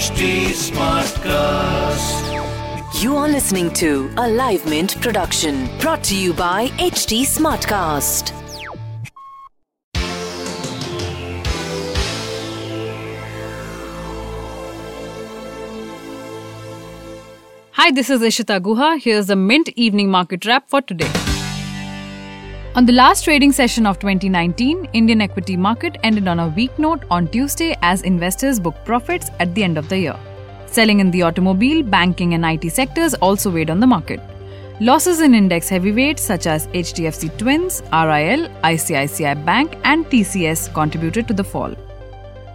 HT Smartcast. You are listening to a Live Mint production brought to you by HT Smartcast. Hi, this is Ishita Guha. Here's the Mint Evening Market Wrap for today. On the last trading session of 2019, Indian equity market ended on a weak note on Tuesday as investors booked profits at the end of the year. Selling in the automobile, banking and IT sectors also weighed on the market. Losses in index heavyweights such as HDFC Twins, RIL, ICICI Bank and TCS contributed to the fall.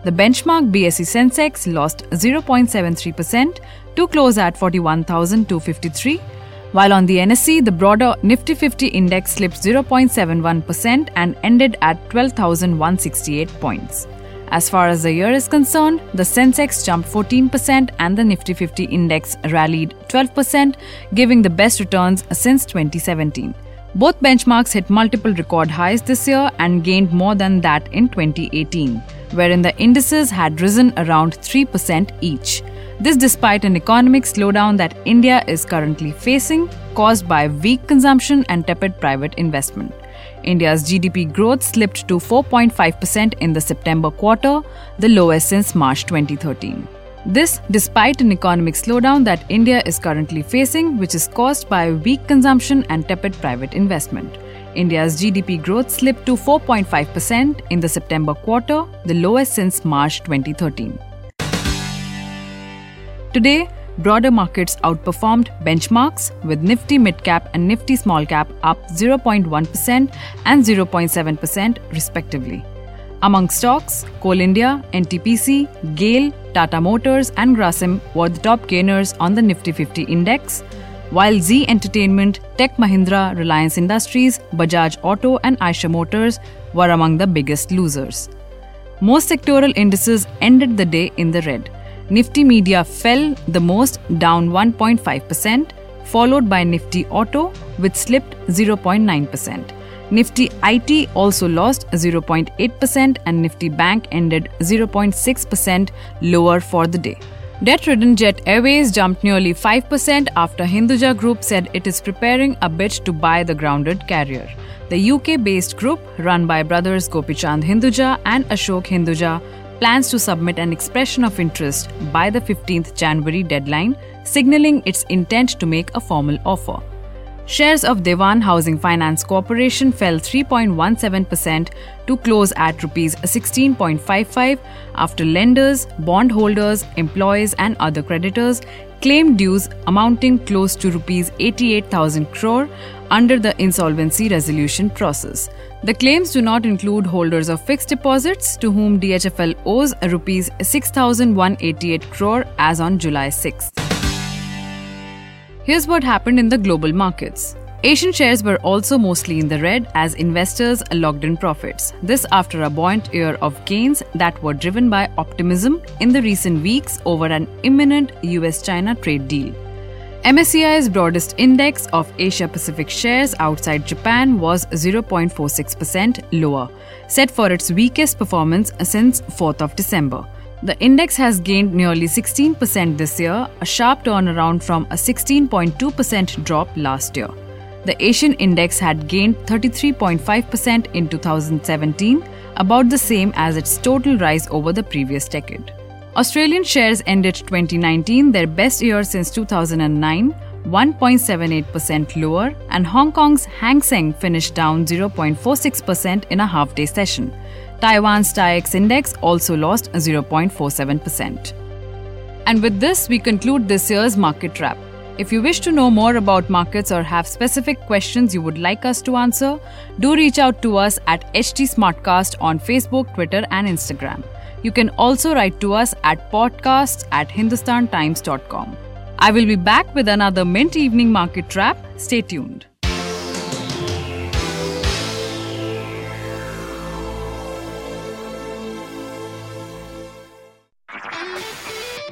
The benchmark BSE Sensex lost 0.73% to close at 41,253, while on the NSE, the broader Nifty 50 index slipped 0.71% and ended at 12,168 points. As far as the year is concerned, the Sensex jumped 14% and the Nifty 50 index rallied 12%, giving the best returns since 2017. Both benchmarks hit multiple record highs this year and gained more than that in 2018, wherein the indices had risen around 3% each. This despite an economic slowdown that India is currently facing, caused by weak consumption and tepid private investment. India's GDP growth slipped to 4.5% in the September quarter, the lowest since March 2013. This despite an economic slowdown that India is currently facing, which is caused by weak consumption and tepid private investment. India's GDP growth slipped to 4.5% in the September quarter, the lowest since March 2013. Today, broader markets outperformed benchmarks with Nifty Midcap and Nifty Small Cap up 0.1% and 0.7% respectively. Among stocks, Coal India, NTPC, GAIL, Tata Motors, and Grasim were the top gainers on the Nifty 50 index, while Zee Entertainment, Tech Mahindra, Reliance Industries, Bajaj Auto, and Eicher Motors were among the biggest losers. Most sectoral indices ended the day in the red. Nifty Media fell the most, down 1.5%, followed by Nifty Auto, which slipped 0.9%. Nifty IT also lost 0.8%, and Nifty Bank ended 0.6% lower for the day. Debt ridden Jet Airways jumped nearly 5% after Hinduja Group said it is preparing a bid to buy the grounded carrier. The UK based group, run by brothers Gopichand Hinduja and Ashok Hinduja, plans to submit an expression of interest by the 15th January deadline, signaling its intent to make a formal offer. Shares of Dewan Housing Finance Corporation fell 3.17% to close at rupees 16.55 after lenders, bondholders, employees and other creditors claimed dues amounting close to rupees 88,000 crore under the insolvency resolution process. The claims do not include holders of fixed deposits to whom DHFL owes rupees 6188 crore as on July 6. Here's what happened in the global markets. Asian shares were also mostly in the red as investors locked in profits. This after a buoyant year of gains that were driven by optimism in the recent weeks over an imminent US China trade deal. MSCI's broadest index of Asia Pacific shares outside Japan was 0.46% lower, set for its weakest performance since 4th of December. The index has gained nearly 16% this year, a sharp turnaround from a 16.2% drop last year. The Asian index had gained 33.5% in 2017, about the same as its total rise over the previous decade. Australian shares ended 2019 their best year since 2009, 1.78% lower, and Hong Kong's Hang Seng finished down 0.46% in a half day session. Taiwan's TAIEX index also lost 0.47%. And with this, we conclude this year's market wrap. If you wish to know more about markets or have specific questions you would like us to answer, do reach out to us at HT Smartcast on Facebook, Twitter, and Instagram. You can also write to us at podcasts at hindustantimes.com. I will be back with another Mint Evening Market Wrap. Stay tuned.